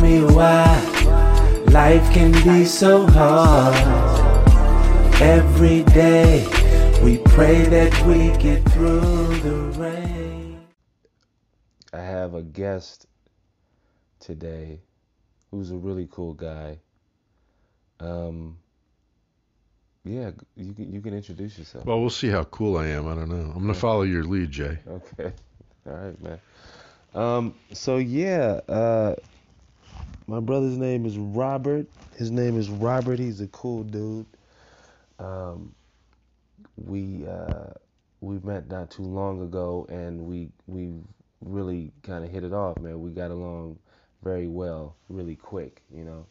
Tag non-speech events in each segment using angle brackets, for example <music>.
me why life can be so hard. Every day we pray that we get through the rain. I have a guest today who's a really cool guy. Um, yeah, you can you can introduce yourself. Well, we'll see how cool I am. I don't know. I'm gonna follow your lead, Jay. Okay. <laughs> All right, man. Um, so yeah, uh, my brother's name is Robert. His name is Robert. He's a cool dude. Um, we uh, we met not too long ago, and we we really kind of hit it off, man. We got along very well, really quick, you know.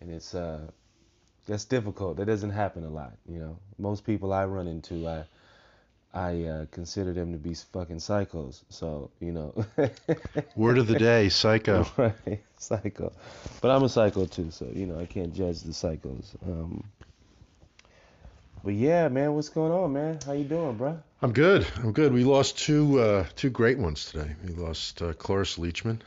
And it's uh, that's difficult. That doesn't happen a lot, you know. Most people I run into, I I uh, consider them to be fucking psychos. So you know. <laughs> Word of the day, psycho. <laughs> right, psycho. But I'm a psycho too, so you know I can't judge the psychos. Um, but yeah, man, what's going on, man? How you doing, bro? I'm good. I'm good. We lost two uh, two great ones today. We lost uh, Cloris Leachman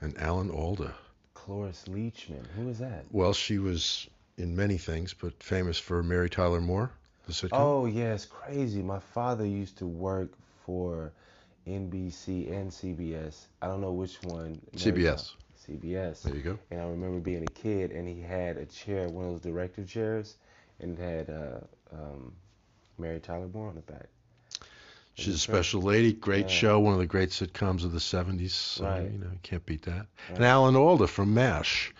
and Alan Alda. Cloris Leachman. Who is that? Well, she was in many things, but famous for Mary Tyler Moore, the sitcom. Oh yeah, it's crazy. My father used to work for NBC and CBS. I don't know which one. CBS. CBS. There you go. And I remember being a kid, and he had a chair, one of those director chairs, and it had uh, um, Mary Tyler Moore on the back. She's a special lady. Great Yeah. show. One of the great sitcoms of the 70s. So, Right. you know, can't beat that. And Alan Alda from MASH.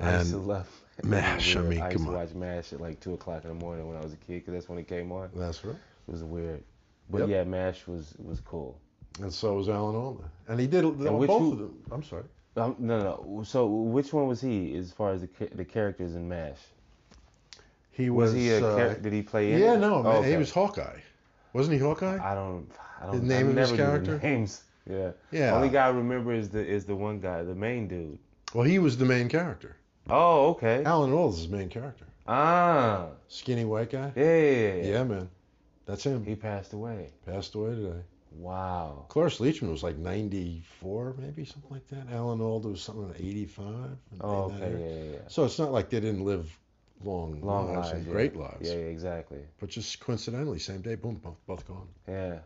I And love MASH, I mean, I used to on. watch MASH at like two o'clock in the morning when I was a kid, because that's when it came on. That's right. It was weird, but Yep. yeah, MASH was was cool. And so was Alan Alda. And he did And both which of them. I'm sorry. Um, no, no, no. So which one was he as far as the the characters in MASH? He Was, was, he a uh, did he play in Yeah, it? no, Oh, man, okay. he was Hawkeye. Wasn't he Hawkeye? I don't. I don't. The name I of his never the character? Names. <laughs> Yeah. yeah. Only guy I remember is the is the one guy, the main dude. Well, he was the main character. Oh, okay. Alan Alda's his main character. Ah, Skinny white guy. yeah, yeah, yeah, yeah. Yeah, man. That's him. He passed away. Passed away today. Wow. Cloris Leachman was like 94, maybe something like that. Alan Alda was something like 85. Oh, okay, yeah, yeah, yeah. So it's not like they didn't live long, Long lives, lives, and yeah. great lives. Yeah, yeah, exactly. But just coincidentally, same day, boom, both, both gone. Yeah.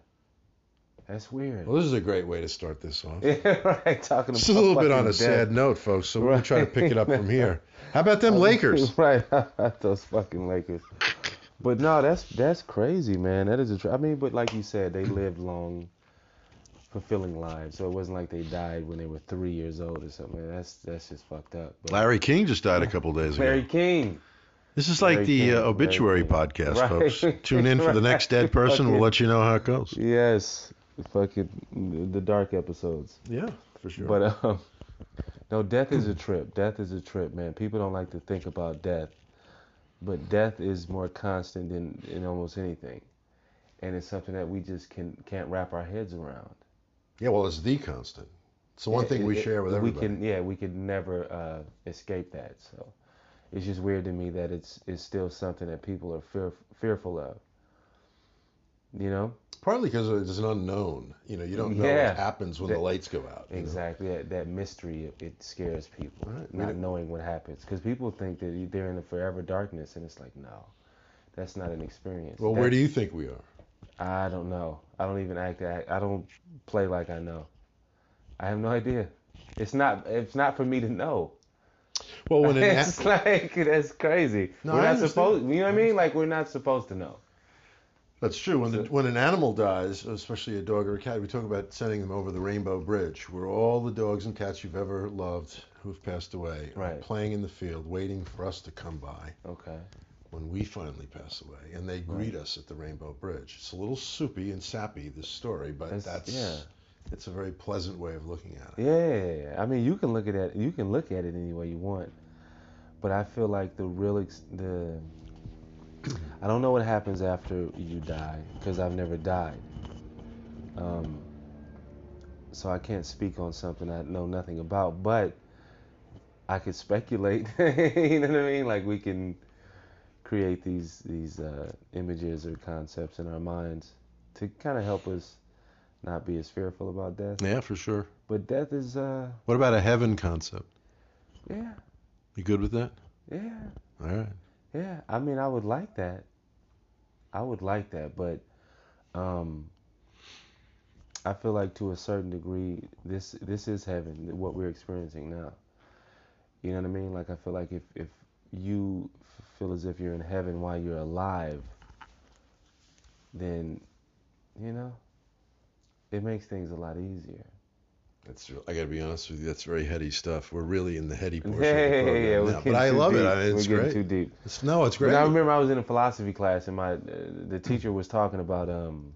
That's weird. Well, this is a great way to start this off. <laughs> Yeah, right. Talking It's about a little bit on a sad note, folks. So we'll try to pick it up from here. How about them <laughs> Lakers? <laughs> right. Those fucking Lakers. But no, that's that's crazy, man. That is a. I mean, but like you said, they <clears throat> lived long, fulfilling lives. So it wasn't like they died when they were three years old or something. That's that's just fucked up. But Larry King just died a couple days ago. Larry King. This is like Larry the King, uh, Larry obituary King. podcast, Right. folks. Tune in for the next dead person. We'll let you know how it goes. Yes. Fucking the dark episodes. Yeah, for sure. But um, no, death is a trip. Death is a trip, man. People don't like to think about death, but death is more constant than in almost anything, and it's something that we just can can't wrap our heads around. yeah, well, it's the constant. It's the one Yeah, thing we it- share with everybody. we can, yeah, we could never uh, escape that. So it's just weird to me that it's it's still something that people are fear, fearful of. You know, Partly because it's an unknown. You know, you don't know Yeah. what happens when That- the lights go out. know? exactly that, that mystery it, it scares people, Right. Not knowing what happens, because people think that they're in the forever darkness, and it's like no, that's not an experience. Well, where do you think we are? I don't know. I don't even act. I don't play like I know. I have no idea. It's not. It's not for me to know. Well, when <laughs> it's like that's crazy. No, we're I not understand. supposed. You know what I mean? Like we're not supposed to know. That's true. When the, when an animal dies, especially a dog or a cat, we talk about sending them over the rainbow bridge, where all the dogs and cats you've ever loved who've passed away are playing in the field, waiting for us to come by Okay. when we finally pass away, and they greet us at the rainbow bridge. It's a little soupy and sappy this story, but That's- that's, yeah. it's a very pleasant way of looking at it. Yeah. I mean, you can look at it. You can look at it any way you want. But I feel like the real ex- the. I don't know what happens after you die because I've never died. Um, so I can't speak on something I know nothing about, but I could speculate. <laughs> you know what I mean? Like we can create these these uh, images or concepts in our minds to kind of help us not be as fearful about death. Yeah, for sure. But death is uh What about a heaven concept? Yeah, You good with that? yeah, All right. Yeah. I mean, I would like that. I would like that, but um, I feel like to a certain degree, this this is heaven. What we're experiencing now. You know what I mean? Like I feel like if if you feel as if you're in heaven while you're alive, then you know it makes things a lot easier. That's real- I got to be honest with you. That's very heady stuff. We're really in the heady portion Yeah, of the yeah, program yeah. now. But I love it. I mean, it's we're great. too deep. It's, no, it's But great. I remember I was in a philosophy class and my uh, the teacher was talking about um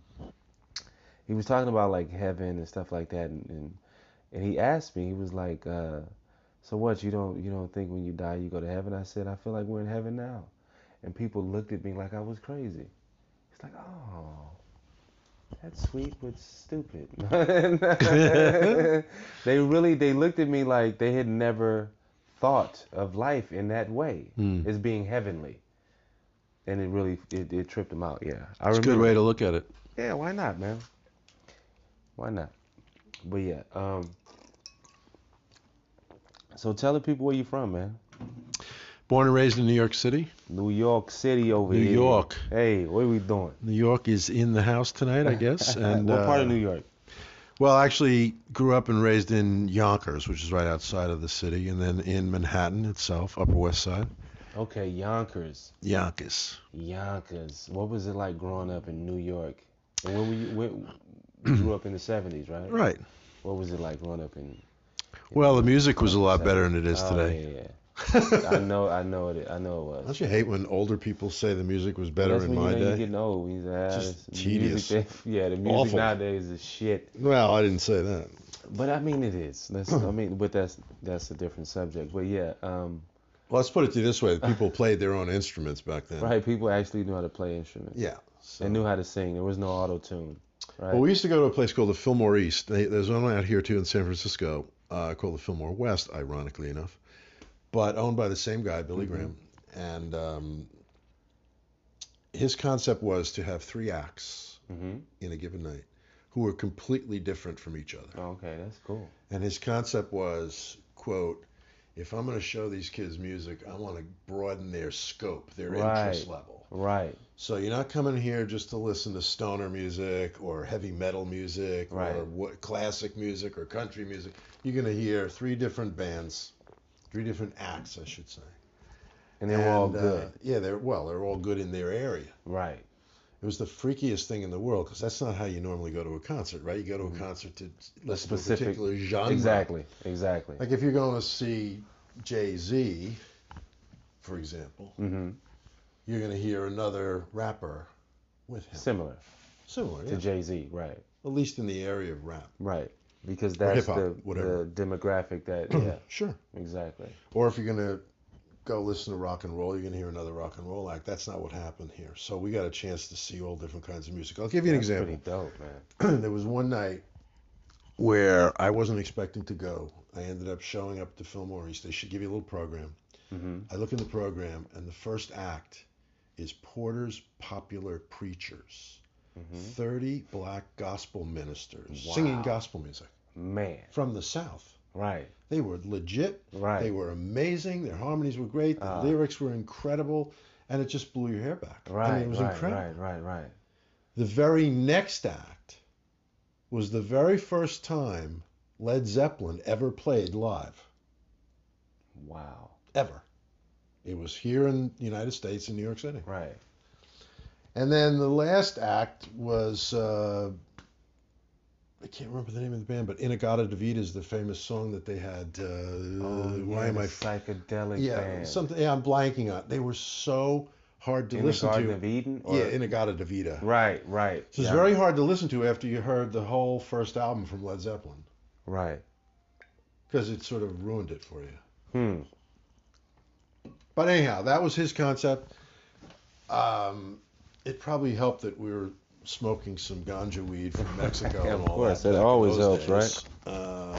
he was talking about like heaven and stuff like that and and, and he asked me he was like uh so what you don't you don't think when you die you go to heaven I said I feel like we're in heaven now and people looked at me like I was crazy it's like oh that's sweet but stupid <laughs> they really they looked at me like they had never thought of life in that way Hmm. as being heavenly and it really it, it tripped them out yeah I It's a good way to look at it. yeah why not man why not but yeah um so tell the people where you're from man Born and raised in New York City. New York City over New here New York. hey what are we doing New York is in the house tonight, I guess. <laughs> And what part of uh, New York Well, I actually grew up and raised in Yonkers, which is right outside of the city, and then in Manhattan itself, Upper West Side. okay Yonkers Yonkers. Yonkers what was it like growing up in New York and when were you when, you grew up in the 70s right Right. what was it like growing up in Well, the music was a lot better than it is Oh, today. yeah, yeah. <laughs> I know, I know it. I know it was. Don't you hate when older people say the music was better in my you know you're day? getting old. He's ah, Just tedious. Music, <laughs> yeah, the music Awful. nowadays is shit. Well, I didn't say that. But I mean, it is. That's, I <clears throat> mean, but that's that's a different subject. But yeah, um, Well, let's put it to you this way: <laughs> people played their own instruments back then. right. People actually knew how to play instruments. Yeah. So. They knew how to sing. There was no auto tune. Right. Well, we used to go to a place called the Fillmore East. They, there's one out here too in San Francisco uh, called the Fillmore West, ironically enough, but owned by the same guy, Billy Mhm. Graham. And um, his concept was to have three acts hmm in a given night who were completely different from each other. Okay, that's cool. And his concept was, quote, if I'm going to show these kids music, I want to broaden their scope, their interest level. Right. So you're not coming here just to listen to stoner music or heavy metal music or what classic music or country music. You're going to hear three different bands, three different acts, I should say. And they were all uh, good. yeah, they're well, they're all good in their area. right. It was the freakiest thing in the world because that's not how you normally go to a concert, right? You go to a concert to listen to a particular genre. Exactly. Exactly. Like if you're going to see Jay Z, for example, hmm you're going to hear another rapper with him. Similar Similar, to yeah. Jay Z. Right. At least in the area of rap. Right. Because that's the, the demographic that. <clears throat> Yeah. Sure. exactly. Or if you're going to go listen to rock and roll, you're going to hear another rock and roll act. That's not what happened here. So we got a chance to see all different kinds of music. I'll give you an That's example. Pretty dope, man. <clears throat> there was one night where I wasn't expecting to go. I ended up showing up to Fillmore East. They should give you a little program. hmm I look in the program, and the first act is Porter's Popular Preachers. hmm 30 black gospel ministers Wow. singing gospel music Man. from the South. Right. They were legit. Right. They were amazing. Their harmonies were great. The Ah. lyrics were incredible. And it just blew your hair back. Right. I mean, it was right, incredible. Right. Right. Right. The very next act was the very first time Led Zeppelin ever played live. Wow. Ever. It was here in the United States in New York City. Right. And then the last act was uh, I can't remember the name of the band, but In-A-Gadda-Da-Vida is the famous song that they had. Uh, Oh, why yeah, am I? psychedelic yeah, band? something. Yeah, I'm blanking on. They were so hard to in listen to. of Eden. Or, yeah, In-A-Gadda-Da-Vida. Right. Right. So it's yeah. very hard to listen to after you heard the whole first album from Led Zeppelin Right. because it sort of ruined it for you. Hmm. But anyhow, that was his concept. Um, it probably helped that we were smoking some ganja weed from <laughs> Mexico. And of all course, that that always helps, days. Um,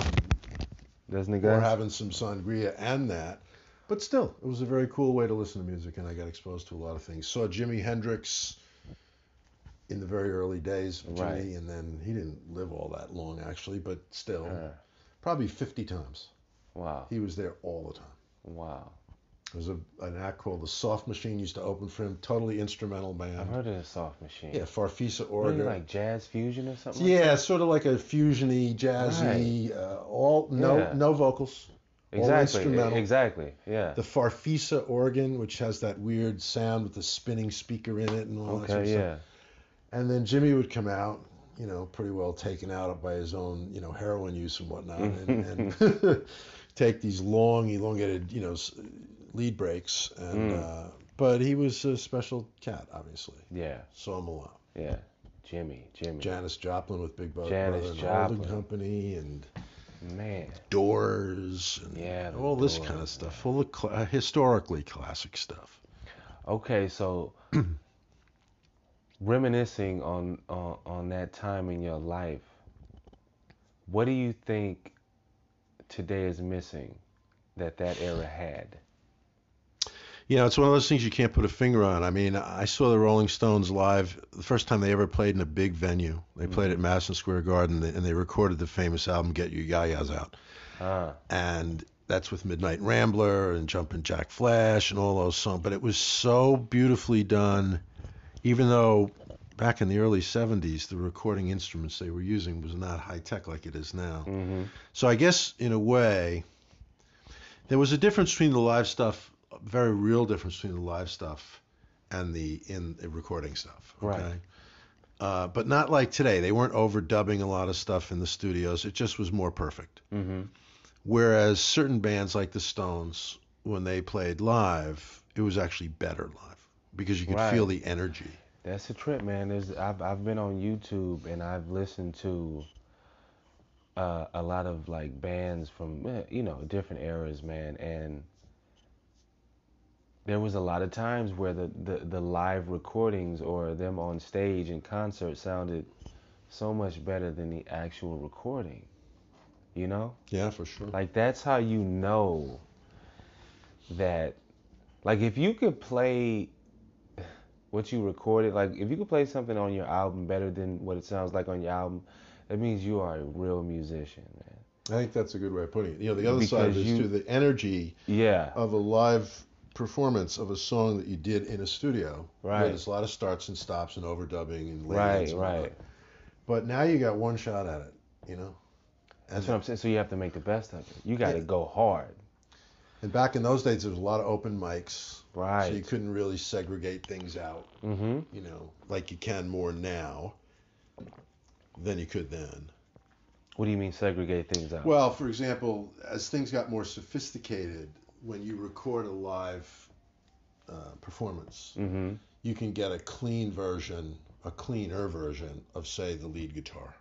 Doesn't it, guys? or having some sangria and that. But still, it was a very cool way to listen to music, and I got exposed to a lot of things. Saw Jimi Hendrix in the very early days of Jimi, Right. and then he didn't live all that long actually, but still, Uh, probably 50 times. Wow. He was there all the time. Wow. There was a, an act called the Soft Machine used to open for him. Totally instrumental band. I've heard of the Soft Machine. Yeah, Farfisa Order. like jazz fusion or something. like yeah, sort of like a fusiony, jazzy, uh, all no Yeah. no vocals. exactly. instrumental. Exactly. Yeah. The Farfisa organ, which has that weird sound with the spinning speaker in it and all that sort Okay. of Yeah. stuff. And then Jimmy would come out, you know, pretty well taken out by his own, you know, heroin use and whatnot, and, and <laughs> <laughs> take these long, elongated, you know, lead breaks. And Mm. uh, but he was a special cat, obviously. Yeah. Saw him a lot. Yeah. Jimmy. Jimmy. Janis Joplin with Big Brother, Janis and Joplin. Holding Company and Man. Doors and Yeah, the all this kind of stuff, full of cl- historically classic stuff. Okay, so <clears throat> reminiscing on, on on that time in your life, what do you think today is missing that that era had? You know, it's one of those things you can't put a finger on. I mean, I saw the Rolling Stones live the first time they ever played in a big venue. They played at Madison Square Garden and they recorded the famous album "Get Your Ya-Ya's Out," Ah, and that's with Midnight Rambler and Jumpin' Jack Flash and all those songs. But it was so beautifully done, even though back in the early '70s the recording instruments they were using was not high tech like it is now. mm-hmm. So I guess in a way, there was a difference between the live stuff, very real difference between the live stuff and the in the recording stuff. Okay? Right. Uh, but not like today. They weren't overdubbing a lot of stuff in the studios. It just was more perfect. Mm-hmm. Whereas certain bands like the Stones, when they played live, it was actually better live because you could Right. feel the energy. That's a trip, man. There's I've I've been on YouTube and I've listened to uh, a lot of like bands from eh, you know different eras, man, and there was a lot of times where the, the, the live recordings or them on stage in concert sounded so much better than the actual recording. You know? Yeah, for sure. Like that's how you know that like if you could play what you recorded, like if you could play something on your album better than what it sounds like on your album, that means you are a real musician, man. I think that's a good way of putting it. You know, the other side is Because it is you- too the energy Yeah. of a live performance of a song that you did in a studio. Right. There's a lot of starts and stops and overdubbing and Right, and right. But now you got one shot at it, you know. And, That's what I'm saying. So you have to make the best of it. You got to go hard. and back in those days, there was a lot of open mics, Right. so you couldn't really segregate things out, Mm-hmm. you know, like you can more now than you could then. What do you mean segregate things out? Well, for example, as things got more sophisticated, when you record a live uh, performance, mm-hmm. you can get a clean version, a cleaner version of, say, the lead guitar.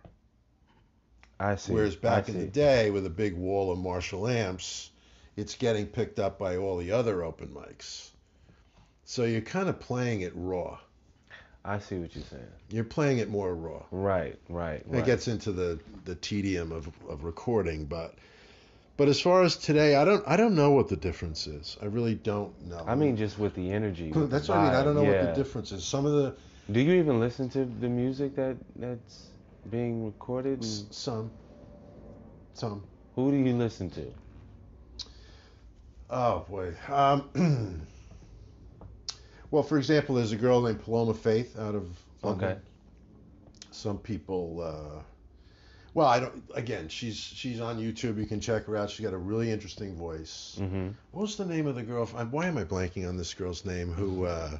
I see. Whereas back I in the day, with a big wall of Marshall amps, it's getting picked up by all the other open mics. So you're kind of playing it raw. I see what you're saying. You're playing it more raw. Right, right, right. It gets into the, the tedium of, of recording, but but as far as today, I don't I don't know what the difference is. I really don't know. I mean, just with the energy. with <laughs> that's the what I mean. I vibe, don't know what the difference is. Some of the Do you even listen to the music that that's being recorded? s- And some some who do you listen to? Oh boy. Um, <clears throat> well, for example, there's a girl named Paloma Faith out of London. Okay. Some people. Uh, well, I don't. Again, she's she's on YouTube. You can check her out. She's got a really interesting voice. Mm-hmm. What was the name of the girl? Why am I blanking on this girl's name? Who uh,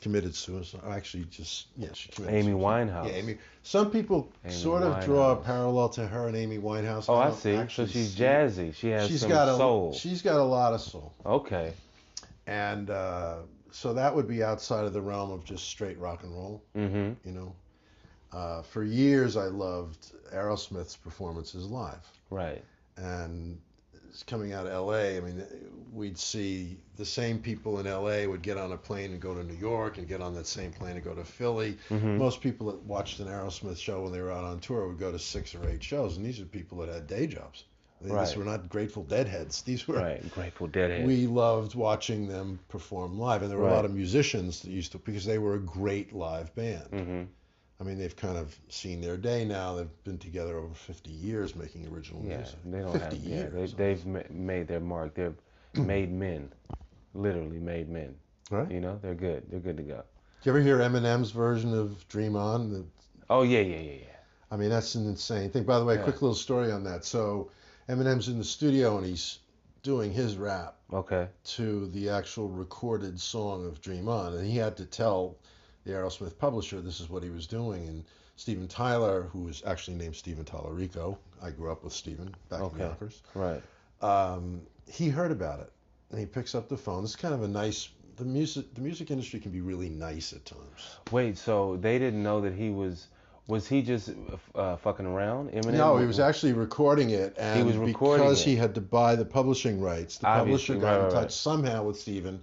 committed suicide? Oh, Actually, just yeah, she committed. Amy suicide. Winehouse. Yeah, Amy. Some people Amy sort of draw a parallel to her and Amy Winehouse. Oh, I don't see. So she's see- jazzy. She has She's some got a soul. she's got a lot of soul. Okay. and uh, so that would be outside of the realm of just straight rock and roll, Mm-hmm. you know. Uh, for years, I loved Aerosmith's performances live, Right. and it's coming out of L.A. I mean, we'd see the same people in L.A. would get on a plane and go to New York, and get on that same plane and go to Philly. Mm-hmm. Most people that watched an Aerosmith show when they were out on tour would go to six or eight shows, and these are people that had day jobs. These Right. were not Grateful Deadheads. These were Right. Grateful Deadheads. we loved watching them perform live, and there were a lot of musicians that used to because they were a great live band. mm-hmm. I mean, they've kind of seen their day now. They've been together over 50 years making original Yeah, music. they don't 50 have. Yeah, years. they, they've ma- made their mark. They're <clears throat> made men, literally made men. Right. You know, they're good. They're good to go. Did you ever hear Eminem's version of Dream On? The, Oh yeah, yeah, yeah, yeah. I mean, that's an insane thing. By the way, Yeah. quick little story on that. So, Eminem's in the studio and he's doing his rap Okay. to the actual recorded song of Dream On, and he had to tell the Aerosmith publisher this is what he was doing. And Steven Tyler, who was actually named Steven Tallarico, I grew up with Steven back in Okay. Yonkers. Right. Um, he heard about it, and he picks up the phone. It's kind of a nice. The music, the music industry can be really nice at times. Wait, so they didn't know that he was. Was he just uh, fucking around? Eminem. No, he was actually recording it, and was recording because it. he had to buy the publishing rights, the Obviously, publisher got right, in touch right. somehow with Steven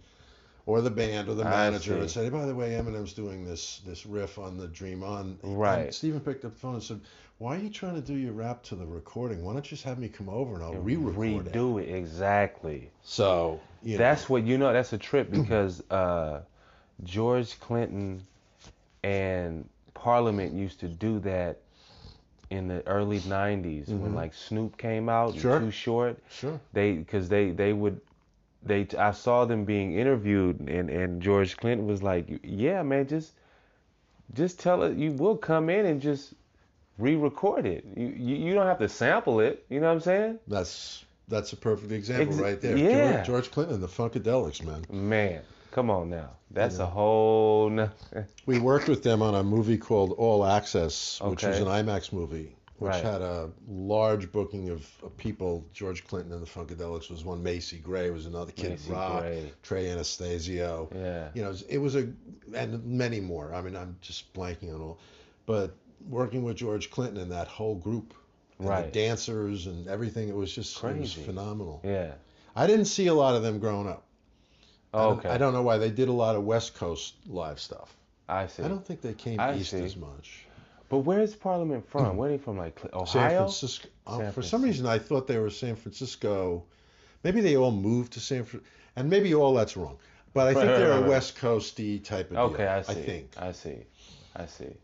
or the band or the manager and said, hey, by the way, Eminem's doing this this riff on the Dream On. Right. And Steven picked up the phone and said, why are you trying to do your rap to the recording? Why don't you just have me come over and I'll re-record it? Redo it exactly. So, That's what you know. That's a trip <clears throat> because uh, George Clinton and Parliament used to do that in the early '90s when like Snoop came out, Mm-hmm. Sure. Too Short. sure. They because they they would they I saw them being interviewed and and George Clinton was like, yeah, man, just just tell it. You will come in and just re-record it. You you, you don't have to sample it. You know what I'm saying? That's that's a perfect example Ex- right there. yeah. George, George Clinton, the Funkadelics, man. Man, come on now. That's a whole. We worked with them on a movie called All Access, which was an IMAX movie, which Right. had a large booking of, of people. George Clinton and the Funkadelics was one. Macy Gray was another. Kid Macy Rock, Gray. Trey Anastasio. Yeah. You know, it was, it was a and many more. I mean, I'm just blanking on all, but working with George Clinton and that whole group, and Right. the dancers and everything, it was just it was phenomenal. Yeah. I didn't see a lot of them growing up. I Oh, don't- okay. I don't know why they did a lot of West Coast live stuff. I see. I don't think they came I east see. as much. But where's Parliament from? Where are they from? Like Cl- San Ohio? Francisco. uh, San for some reason, I thought they were San Francisco. Maybe they all moved to San Francisco, and maybe all that's wrong. But I think Right, they're right, a. West Coasty type of deal. Okay, I see. I think. I see. I see.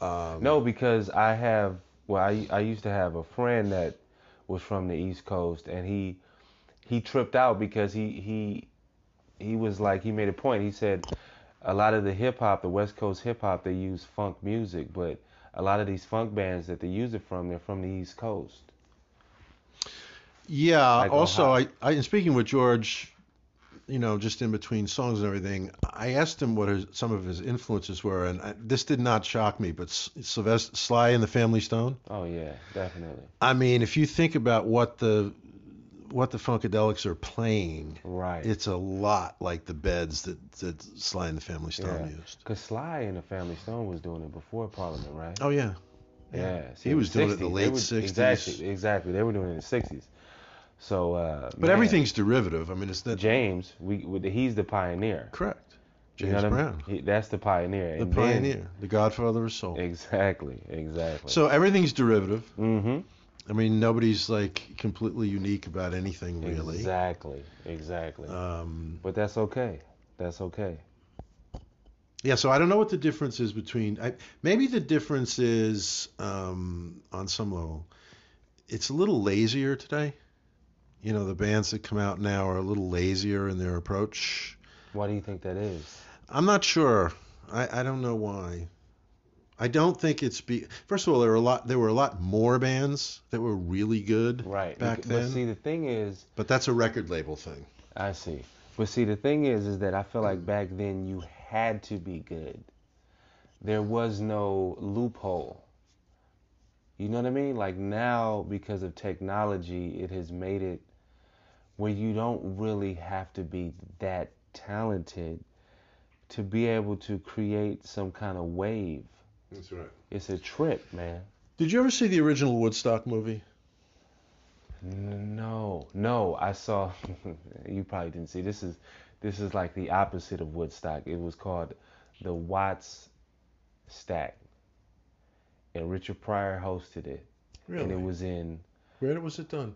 Um, No, because I have. Well, I I used to have a friend that was from the East Coast, and he he tripped out because he he he was like he made a point. He said a lot of the hip hop, the West Coast hip hop, they use funk music, but a lot of these funk bands that they use it from, they're from the East Coast. Yeah. Like also, I, Ohio. I in speaking with George, you know, just in between songs and everything, I asked him what his, some of his influences were, and I, this did not shock me. But S- Sylvester Sly and the Family Stone. Oh yeah, definitely. I mean, if you think about what the what the Funkadelics are playing, Right. it's a lot like the beds that, that Sly and the Family Stone Yeah. used. Cause Sly and the Family Stone was doing it before Parliament, right? Oh yeah. Yeah, He in was doing it in the late were- 60s. Exactly, exactly. They were doing it in the '60s. So, uh, But man, everything's derivative. I mean, it's that James, we, we he's the pioneer. correct. You James know I mean? Brown, He, that's the pioneer. the And then- pioneer, the Godfather of soul. exactly, exactly. So everything's derivative. mm-hmm. I mean, nobody's like completely unique about anything really. Exactly, exactly. Um, but that's okay. That's okay. yeah, so I don't know what the difference is between. I, maybe the difference is um, on some level, it's a little lazier today. You know, the bands that come out now are a little lazier in their approach. Why do you think that is? I'm not sure. I, I don't know why. I don't think it's be. First of all, there were a lot. There were a lot more bands that were really good Right. back but then. see, the thing is, but that's a record label thing. I see. But see, the thing is, is that I feel like mm. back then you had to be good. There was no loophole. You know what I mean? Like now, because of technology, it has made it where you don't really have to be that talented to be able to create some kind of wave. That's right. It's a trip, man. Did you ever see the original Woodstock movie? No, no, I saw. <laughs> you probably didn't see. This is, this is like the opposite of Woodstock. It was called the Watts Stack, and Richard Pryor hosted it, Really? and it was in. Where was it done?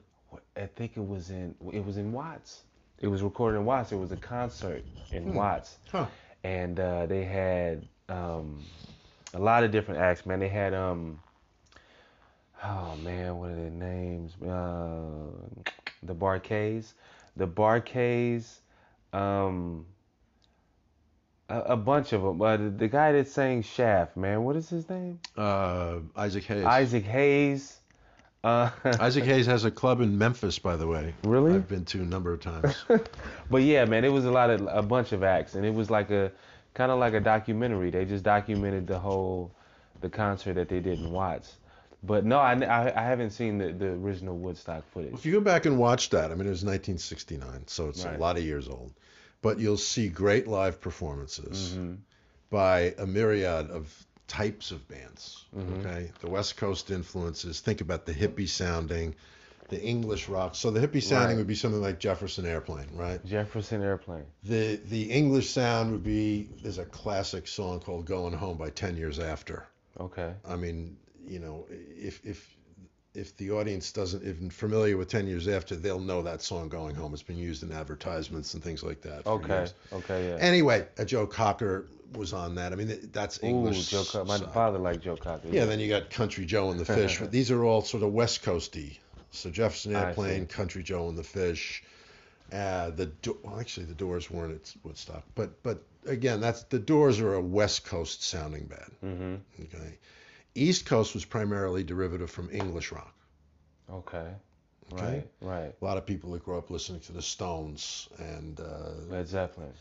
I think it was in. It was in Watts. It was recorded in Watts. It was a concert in Hmm. Watts, Huh. and uh, they had um, a lot of different acts, man. They had um, oh man, what are their names? Uh, the Bar-Kays, the Bar-Kays, um, a, a bunch of them. But the guy that sang Shaft, man, what is his name? Uh, Isaac Hayes. Isaac Hayes. Uh, <laughs> Isaac Hayes has a club in Memphis, by the way. Really? I've been to a number of times. <laughs> But yeah, man, it was a lot of a bunch of acts, and it was like a kind of like a documentary. They just documented the whole the concert that they didn't watch. But no, I, I, I haven't seen the, the original Woodstock footage. if you go back and watch that, I mean, it was 1969, so it's Right. a lot of years old. But you'll see great live performances hmm by a myriad of types of bands. Mhm. Okay, the West Coast influences. Think about the hippie sounding, the English rock. So the hippie sounding Right. would be something like Jefferson Airplane, right? Jefferson Airplane. The the English sound would be there's a classic song called "Going Home" by Ten Years After. Okay. I mean, you know, if if if the audience doesn't isn't familiar with Ten Years After, they'll know that song "Going Home." It's been used in advertisements and things like that. Okay. years. Okay. Yeah. Anyway, uh, Joe Cocker was on that. I mean, th- that's Ooh, English. Joe Cocker. My side. father liked Joe Cocker. Yeah, then you got Country Joe and the Fish. but <laughs> these are all sort of West Coasty. So Jefferson Airplane. Country Joe and the Fish. Uh, the Do- well, actually the Doors weren't at Woodstock, but but again, that's the Doors are a West Coast sounding band. hmm Okay, East Coast was primarily derivative from English rock. Okay. Okay. Right. Right. A lot of people that grew up listening to the Stones and uh, Led Zeppelin.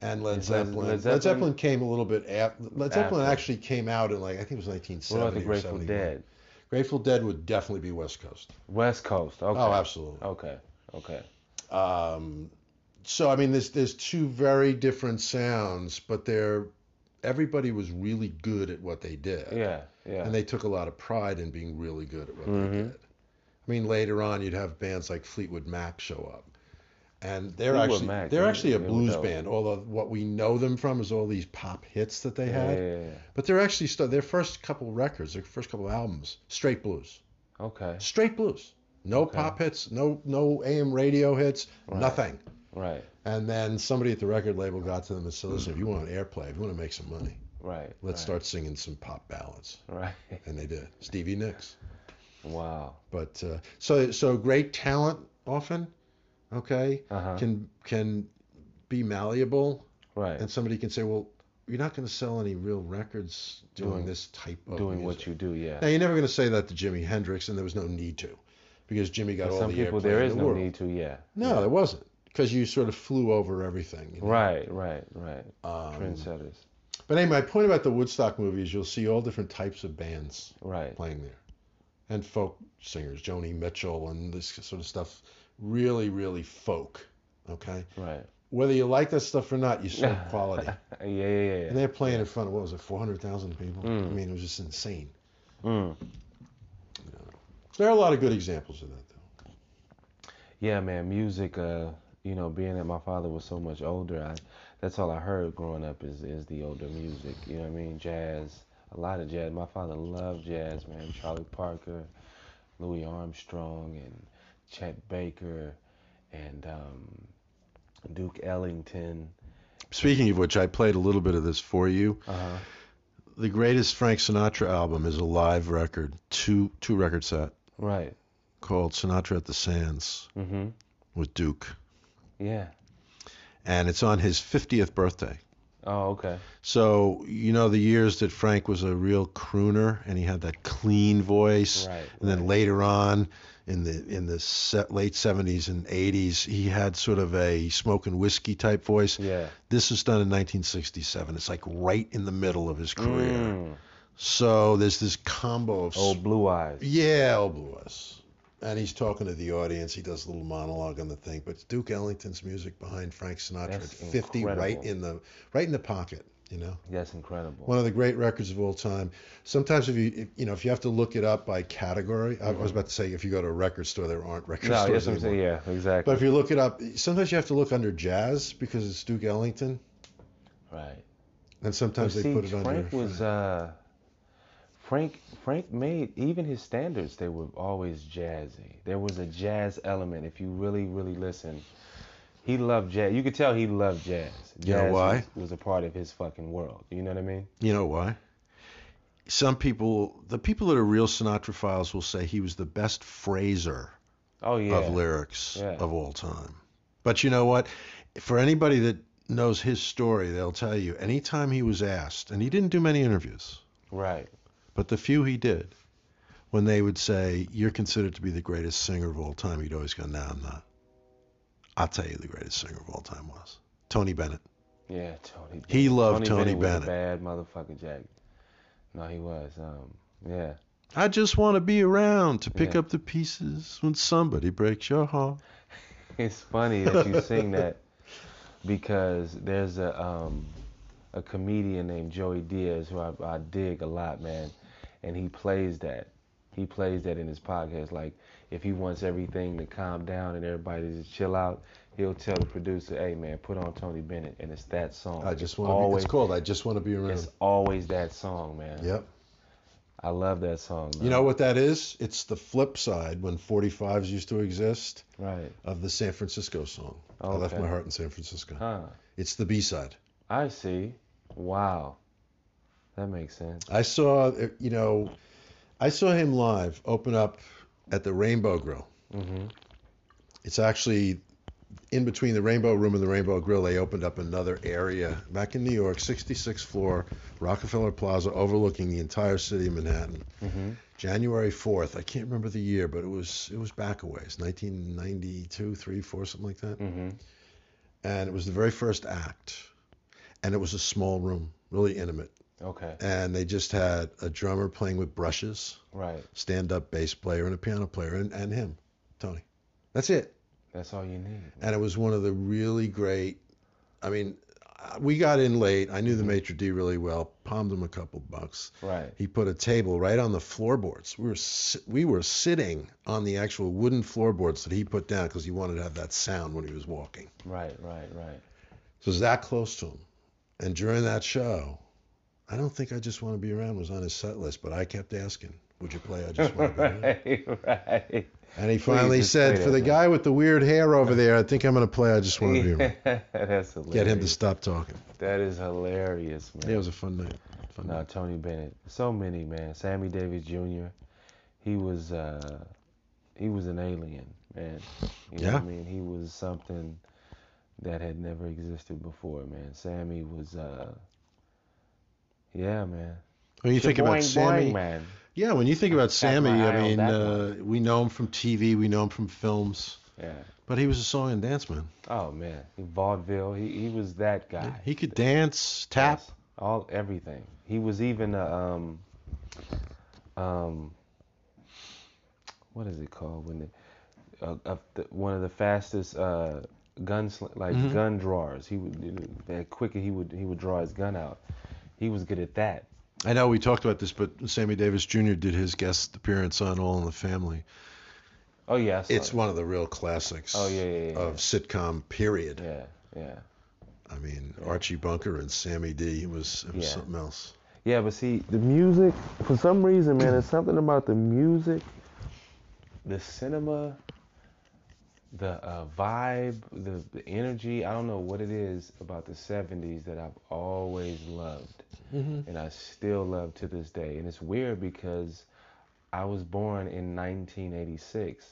and Led Is Led- Zeppelin. Led Zeppelin- Zeppelin came a little bit after. Led Zeppelin After. actually came out in like I think it was 1970 What about the Grateful Dead? Grateful Dead would definitely be West Coast. West Coast. Okay. Oh, absolutely. Okay. Okay. Um, so I mean, there's there's two very different sounds, but they're everybody was really good at what they did, Yeah. Yeah. and they took a lot of pride in being really good at what Mhm. they did. I mean, later on, you'd have bands like Fleetwood Mac show up, and they're actually Mac, they're they- actually a blues band. Although what we know them from is all these pop hits that they yeah, had, yeah, yeah. but they're actually st- their first couple records, their first couple albums, straight blues, Okay. straight blues. No Okay. pop hits, no no AM radio hits, Right. nothing. Right. And then somebody at the record label got to them and said, "Listen, if you want airplay, if you want to make some money, Right. let's right, start singing some pop ballads." Right. And they did. Stevie Nicks. Wow. But uh, so so great talent often, okay, Uh huh. can can be malleable, Right. and somebody can say, "Well, you're not going to sell any real records doing, Doing- this type of Doing music." what you do. Yeah. Now you're never going to say that to Jimi Hendrix, and there was no need to, because Jimmy got all some the people, there is the no world. need to. Yeah. No, there wasn't, because you sort of flew over everything. you know? Right. Right. Right. Um, Trendsetters. But anyway, my point about the Woodstock movie is you'll see all different types of bands Right. playing there, and folk singers, Joni Mitchell, and this sort of stuff. Really, really folk. Okay, Right. whether you like that stuff or not, you saw <laughs> quality. Yeah. Yeah. Yeah. And they're playing in front of what was it, 400,000 people? Mm. I mean, it was just insane. Mm. There are a lot of good examples of that, though. Yeah, man. Music. Uh, you know, being that my father was so much older, I that's all I heard growing up is is the older music. You know what I mean? Jazz. A lot of jazz. My father loved jazz, man. Charlie Parker, Louis Armstrong, and Chet Baker, and um, Duke Ellington. Speaking of which, I played a little bit of this for you. Uh huh. The greatest Frank Sinatra album is a live record, two two record set Right. called Sinatra at the Sands Mhm. with Duke, Yeah. and it's on his 50th birthday. Oh, okay. So you know the years that Frank was a real crooner and he had that clean voice, Right. and then right. later on in the in the se- late 70s and 80s he had sort of a smoking whiskey type voice. Yeah. This was done in 1967. It's like right in the middle of his career. Mm. So there's this combo of Old Blue Eyes. yeah, old blue eyes. And he's talking to the audience. He does a little monologue on the thing, but Duke Ellington's music behind Frank Sinatra That's at 50, right in the right in the pocket. You know, That's incredible. one of the great records of all time. Sometimes if you if, you know if you have to look it up by category, I was about to say if you go to a record store, there aren't record Mm-hmm. no, stores yes, I'm saying, yeah, exactly. But if you look it up, sometimes you have to look under jazz because it's Duke Ellington, right. and sometimes But they see, put it under. Frank was uh, Frank. Frank made even his standards. They were always jazzy. There was a jazz element. If you really, really listen, he loved jazz. You could tell he loved jazz. You know Jazz why? Was, was a part of his fucking world. You know what I mean? You know why? some people, the people that are real Sinatra files will say he was the best phraser Oh yeah. of lyrics Yeah. of all time. But you know what? For anybody that knows his story, they'll tell you anytime he was asked, and he didn't do many interviews, Right. but the few he did, when they would say, You're considered to be the greatest singer of all time, he'd always go, No, I'm not. I'll tell you the greatest singer of all time was Tony Bennett. Yeah, Tony. He Bennett. loved Tony was Bennett. a bad motherfucker, Jack. No, he was. Um, yeah. I just want to be around to pick Yeah. up the pieces when somebody breaks your heart. <laughs> It's funny that you sing that <laughs> because there's a um, a comedian named Joey Diaz who I, I dig a lot, man, and he plays that. He plays that in his podcast. Like if he wants everything to calm down and everybody to just chill out, he'll tell the producer, "Hey, man, put on Tony Bennett," and it's that song. I just want to be. It's called I just want to be around. it's always that song, man. Yep. I love that song. You know what that is? It's the flip side when 45s used to exist Right. of the San Francisco song. I left my heart in San Francisco. Huh. It's the B side. I see. Wow. That makes sense. I saw, uh, you know, I saw him live open up at the Rainbow Grill. Mhm. It's actually in between the Rainbow Room and the Rainbow Grill. They opened up another area back in New York, 66th floor, Rockefeller Plaza, overlooking the entire city of Manhattan. Mhm. January 4th. I can't remember the year, but it was it was back a ways, 1992, 3, 4, something like that. Mhm. And it was the very first act, and it was a small room, really intimate. Okay. And they just had a drummer playing with brushes, Right. stand-up bass player, and a piano player, and, and him, Tony. That's it. That's all you need. And it was one of the really great. I mean, we got in late. I knew the mm-hmm. maitre d really well. Palmed him a couple bucks. Right. He put a table right on the floorboards. We were we were sitting on the actual wooden floorboards that he put down because he wanted to have that sound when he was walking. Right. Right. Right. So it was that close to him. And during that show, I don't think I just want to be around was on his set list, but I kept asking, "Would you play I just want to be around?" <laughs> right. Right. And he finally just said, "For the man." guy with the weird hair over <laughs> there, I think I'm going to play I just want to be around." <laughs> That's hilarious. Get him to stop talking. That is hilarious, man. Yeah, it was a fun night. Fun No, night. Tony Bennett. So many, man. Sammy Davis Jr. He was uh he was an alien, man. You know Yeah. what I mean? He was something that had never existed before, man. Sammy was uh yeah, man. When you think about Boing, Sammy, boing, man. yeah, when you think about Sammy, I mean, uh, we know him from TV, we know him from films, Yeah. but he was a song and dance man. Oh man. Vaudeville. He he was that guy. He could dance, tap. Yes. all everything. He was even a um um what is it called when the, uh, uh, the one of the fastest uh guns like Mhm. gun drawers. He would that quicker he would he would draw his gun out. He was good at that. I know we talked about this, but Sammy Davis Jr. did his guest appearance on All in the Family. Oh yeah, I saw It's it. one of the real classics Oh yeah, yeah, yeah. of sitcom period. yeah, yeah. I mean, Archie Bunker and Sammy D was, it was Yeah. something else. Yeah, but see, the music, for some reason, man, there's something about the music, the cinema, the uh, vibe, the, the energy. I don't know what it is about the 70s that I've always loved. Mm-hmm. And I still love to this day. And it's weird because I was born in 1986.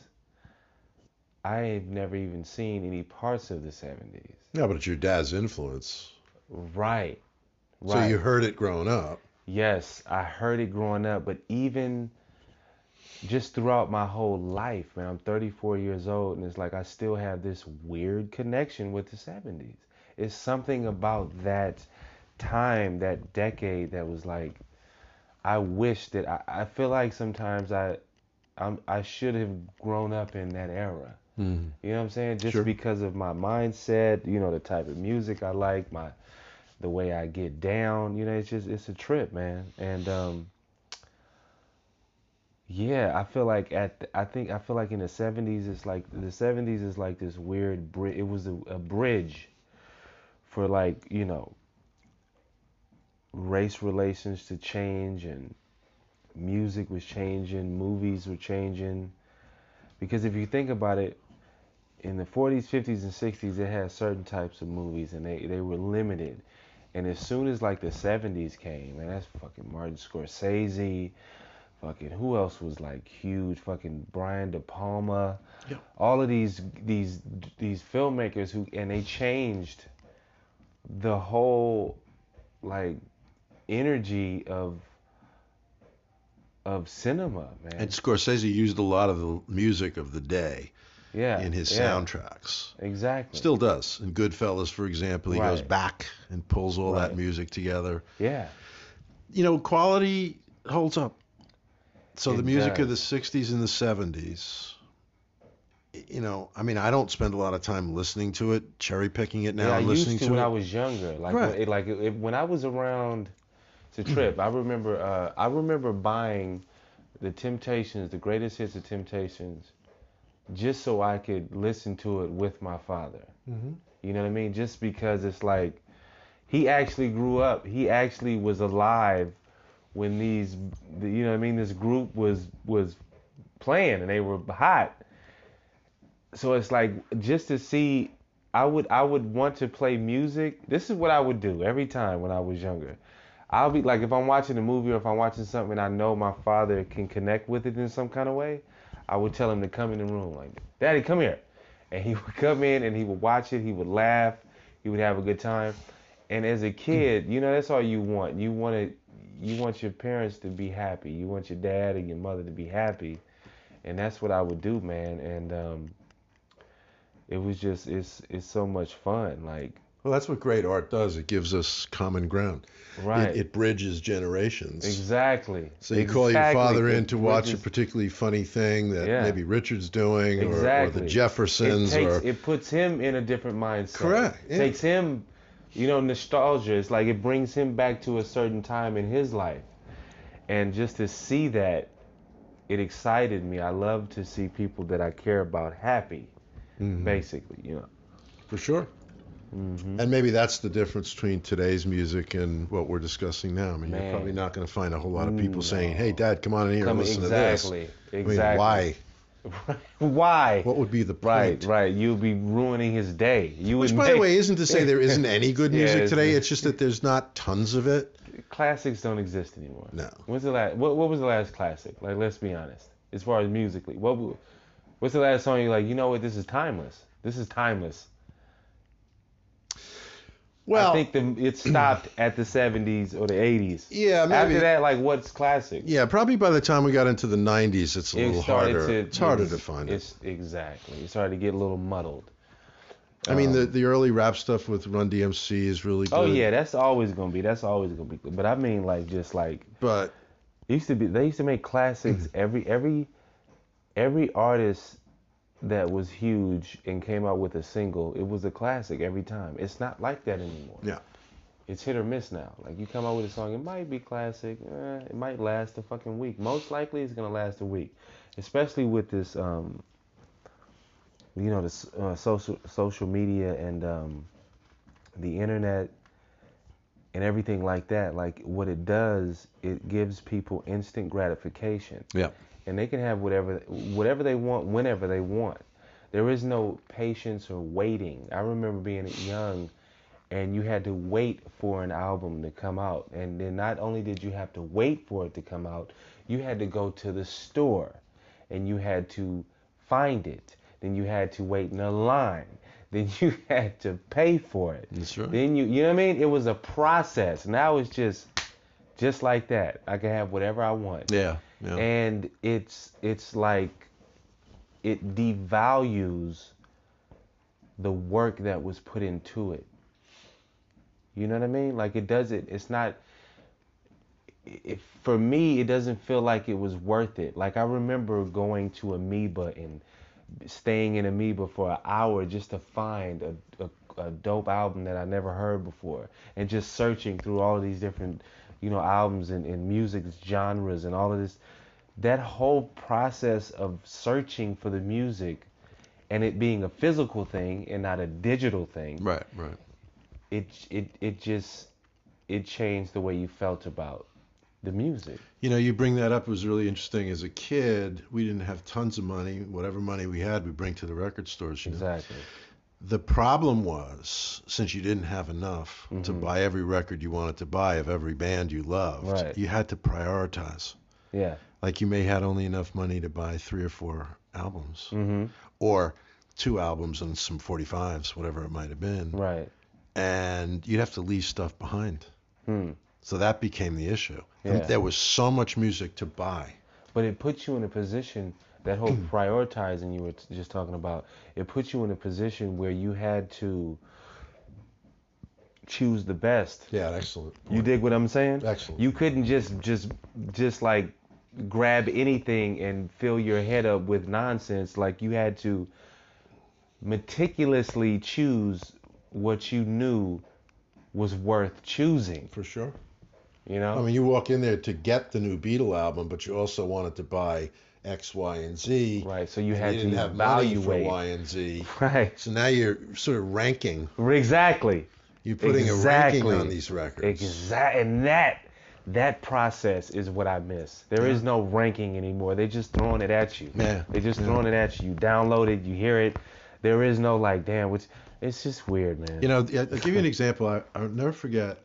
I've never even seen any parts of the 70s. Yeah, but it's your dad's influence. Right. right. So you heard it growing up. Yes, I heard it growing up, but even just throughout my whole life, man, I'm 34 years old, and it's like I still have this weird connection with the 70s. It's something about that time, that decade, that was like, I wish that I, I feel like sometimes I, I'm, I should have grown up in that era. Mm. You know what I'm saying? Just Sure. because of my mindset, you know, the type of music I like, my the way I get down, you know, it's just it's a trip, man. And um yeah, I feel like at I think I feel like in the 70s it's like the 70s is like this weird bridge. It was a, a bridge for like, you know, race relations to change and music was changing, movies were changing. Because if you think about it, in the 40s, 50s, and 60s, they had certain types of movies, and they, they were limited. And as soon as like the 70s came, man, that's fucking Martin Scorsese, fucking who else was like huge? Fucking Brian De Palma. Yeah. All of these these these filmmakers who and they changed the whole like energy of of cinema, man. And Scorsese used a lot of the music of the day yeah. in his yeah, soundtracks. Exactly. Still does. In Goodfellas, for example, he goes back and pulls all that music together. Yeah. You know, quality holds up. So the music of the 60s and the 70s, you know, I mean, I don't spend a lot of time listening to it, cherry picking it now, yeah, I listening used to, to when it. I was younger. Like Right. when, it, like it, when I was around to trip, I remember uh, I remember buying the Temptations, the greatest hits of Temptations, just so I could listen to it with my father. Mhm. You know what I mean? Just because it's like he actually grew up. He actually was alive when these, the, you know I mean? This group was was playing and they were hot. So it's like just to see I would I would want to play music. This is what I would do every time when I was younger. I'll be like if I'm watching a movie or if I'm watching something and I know my father can connect with it in some kind of way, I would tell him to come in the room like, "Daddy, come here." And he <laughs> would come in and he would watch it, he would laugh, he would have a good time. And as a kid, you know, that's all you want. You want to you want your parents to be happy. You want your dad and your mother to be happy. And that's what I would do, man. And um it was just it's it's so much fun. Like Well, that's what great art does. It gives us common ground. right. It, it bridges generations. exactly. So you call your Exactly. father in It to watch a particularly funny thing that Yeah. maybe Richard's doing, or, or Exactly. the it Jeffersons, takes or it puts him in a different mindset. Correct, yeah. Takes him, you know, nostalgia. It's like it brings him back to a certain time in his life, and just to see that, it excited me. I love to see people that I care about happy, Mhm. basically. You know. for sure. hmm And maybe that's the difference between today's music and what we're discussing now. I mean, you're probably not going to find a whole lot of people Mm, saying, "Hey, Dad, come on in here Come and listen exactly. to this." I mean, Exactly. why? <laughs> Why? What would be the Right, point? right. You'd be ruining his day. You Which, would by the make- way, isn't to say there <laughs> isn't any good music it's- today. It's just that there's not tons of it. classics don't exist anymore. No. When's the last? What, what was the last classic? Like, let's be honest. As far as musically, what? w- What's the last song you're like? You know what? This is timeless. This is timeless. Well, I think the, it stopped at the 70s or the 80s. yeah, maybe. After that, like, what's classic? Yeah, probably by the time we got into the 90s, it's a It little harder. to. it's harder to find it. It's exactly. It started to get a little muddled. I mean, the Um, the early rap stuff with Run DMC is really good. Oh yeah, that's always gonna be. That's always gonna be good. But I mean, like, just like But used to be they used to make classics <clears throat> every every every artist that was huge and came out with a single it was a classic every time. It's not like that anymore. Yeah. it's hit or miss now. Like you come out with a song it might be classic eh, it might last a fucking week. Most likely it's gonna last a week. Especially with this um you know the uh, social social media and um the internet and everything like that. Like what it does it gives people instant gratification. Yeah. And they can have whatever whatever they want whenever they want. There is no patience or waiting. I remember being young and you had to wait for an album to come out. And then not only did you have to wait for it to come out you had to go to the store and you had to find it. Then you had to wait in a line. <laughs> Then you had to pay for it. That's right. then you you know what i mean? It was a process. Now it's just just like that. I can have whatever i want. Yeah. Yeah. and it's it's like it devalues the work that was put into it. You know what i mean? Like it does it it's not it, for me it doesn't feel like it was worth it. Like i remember going to amoeba and staying in amoeba for an hour just to find a, a, a dope album that i never heard before and just searching through all these different you know albums and, and music genres and all of this that whole process of searching for the music and it being a physical thing and not a digital thing right. Right. it it it just it changed the way you felt about the music. You know, you bring that up. It was really interesting. As a kid, we didn't have tons of money. Whatever money we had, we bring to the record stores. You know? The problem was, since you didn't have enough to Mhm. buy every record you wanted to buy of every band you loved, Right. you had to prioritize. Yeah. Like you may had only enough money to buy three or four albums, Mm-hmm. or two albums and some 45s, whatever it might have been, Right. and you'd have to leave stuff behind. Hmm. So that became the issue. Yeah. there was so much music to buy. But it puts you in a position that whole <clears throat> prioritizing you were t- just talking about. It puts you in a position where you had to choose the best. Yeah, excellent. You dig what I'm saying? Excellent. You couldn't just just just like grab anything and fill your head up with nonsense. Like you had to meticulously choose what you knew was worth choosing. For sure. You know? I mean, you walk in there to get the new Beatle album, but you also wanted to buy X, Y, and Z. right. So you had you to have money for. Y and Z. <laughs> Right. So now you're sort of ranking. Exactly. You're putting a Exactly. ranking on these records. Exactly. And that that process is what I miss. There is no ranking anymore. They're just throwing it at you. Yeah. They're just Yeah. throwing it at you. You download it. You hear it. There is no like, damn. Which it's just weird, man. You know, I'll give you an example. I, I'll never forget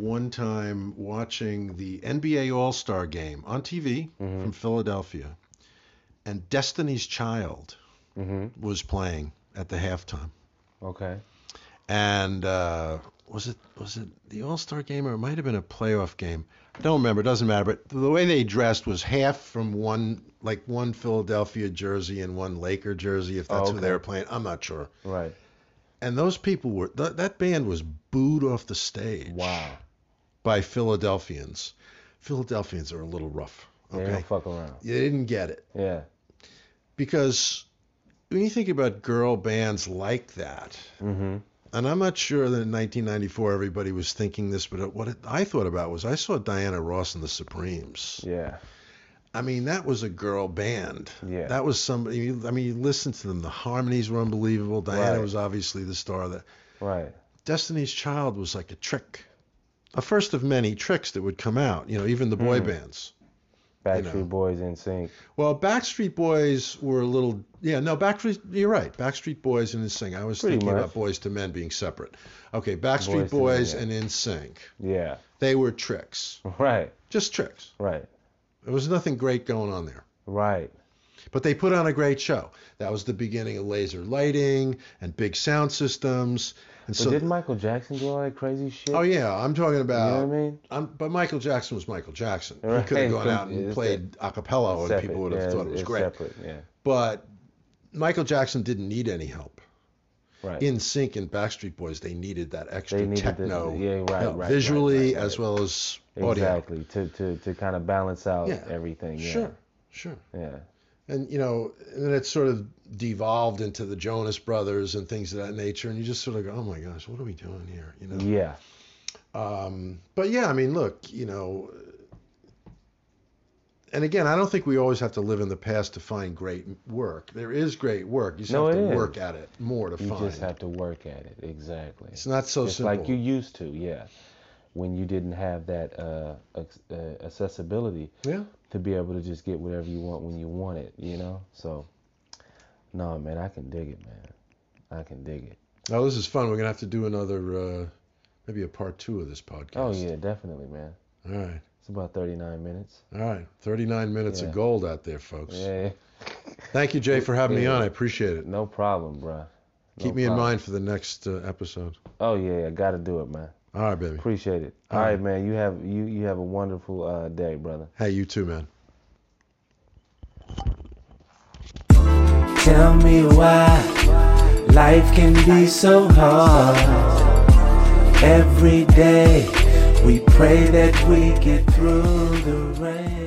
one time watching the NBA All Star game on TV Mm-hmm. from Philadelphia, and Destiny's Child hmm was playing at the halftime. Okay. and uh, was it was it the All Star game or it might have been a playoff game? I don't remember. It doesn't matter. But the way they dressed was half from one like one Philadelphia jersey and one Laker jersey, if that's Oh, who they okay. were playing. I'm not sure. Right. And those people were th- that band was booed off the stage Wow. By Philadelphians. Philadelphians are a little rough. They Okay, don't fuck around. they didn't get it Yeah. because when you think about girl bands like that, hmm And I'm not sure that in 1994 everybody was thinking this, but what it, I thought about was I saw Diana Ross and the Supremes. Yeah. I mean, that was a girl band. Yeah. That was somebody. I mean, you listen to them. The harmonies were unbelievable. Diana Right. was obviously the star. That Right. Destiny's Child was like a trick, a first of many tricks that would come out. You know, even the boy Mhm. bands. Backstreet know. Boys NSYNC. Well, Backstreet Boys were a little. Yeah, no, Backstreet. You're right. Backstreet Boys and NSYNC. I was Pretty thinking much. about Boyz II Men being separate. Okay, Backstreet Boys to Men, Boys yeah. and NSYNC. Yeah. They were tricks, Right. just tricks. Right. There was nothing great going on there. Right. But they put on a great show. That was the beginning of laser lighting and big sound systems. And But so, didn't Michael Jackson do all that crazy shit? oh yeah, I'm talking about. You about. know what I mean? I'm, but Michael Jackson was Michael Jackson. He could have gone out and It's played a cappella, and people would have yeah, thought it was great. Separate. Yeah. But Michael Jackson didn't need any help. Right. NSYNC and Backstreet Boys, they needed that extra They needed the- techno, yeah, right, help, right, visually right, right, as well as audio. exactly. To to to kind of balance out Yeah. everything. Yeah. Sure, sure. Yeah. And you know, and then it sort of devolved into the Jonas Brothers and things of that nature, and you just sort of go, "Oh my gosh, what are we doing here?" You know. Yeah. Um, but yeah, I mean, look, you know, and again, I don't think we always have to live in the past to find great work. There is great work. You just No, have to is. work at it more to You find. You just have to work at it. Exactly. It's not so Just simple. like you used to. Yeah. When you didn't have that uh, uh, accessibility yeah. To be able to just get whatever you want when you want it. You know. So. No, man, I can dig it, man. I can dig it. Oh, this is fun. We're gonna have to do another, uh, maybe a part two of this podcast. Oh yeah, definitely, man. All right. It's about 39 minutes. All right. 39 minutes Yeah. of gold out there, folks. Yeah. Thank you, Jay, for having me <laughs> on. I appreciate it. No problem, bruh. No Keep me in mind for the next uh, episode. Oh yeah, I gotta do it, man. All right, baby. Appreciate it. All All right, right. man. You have you you have a wonderful uh, day, brother. Hey, you too, man. Tell me why life can be so hard. Every day we pray that we get through the rain.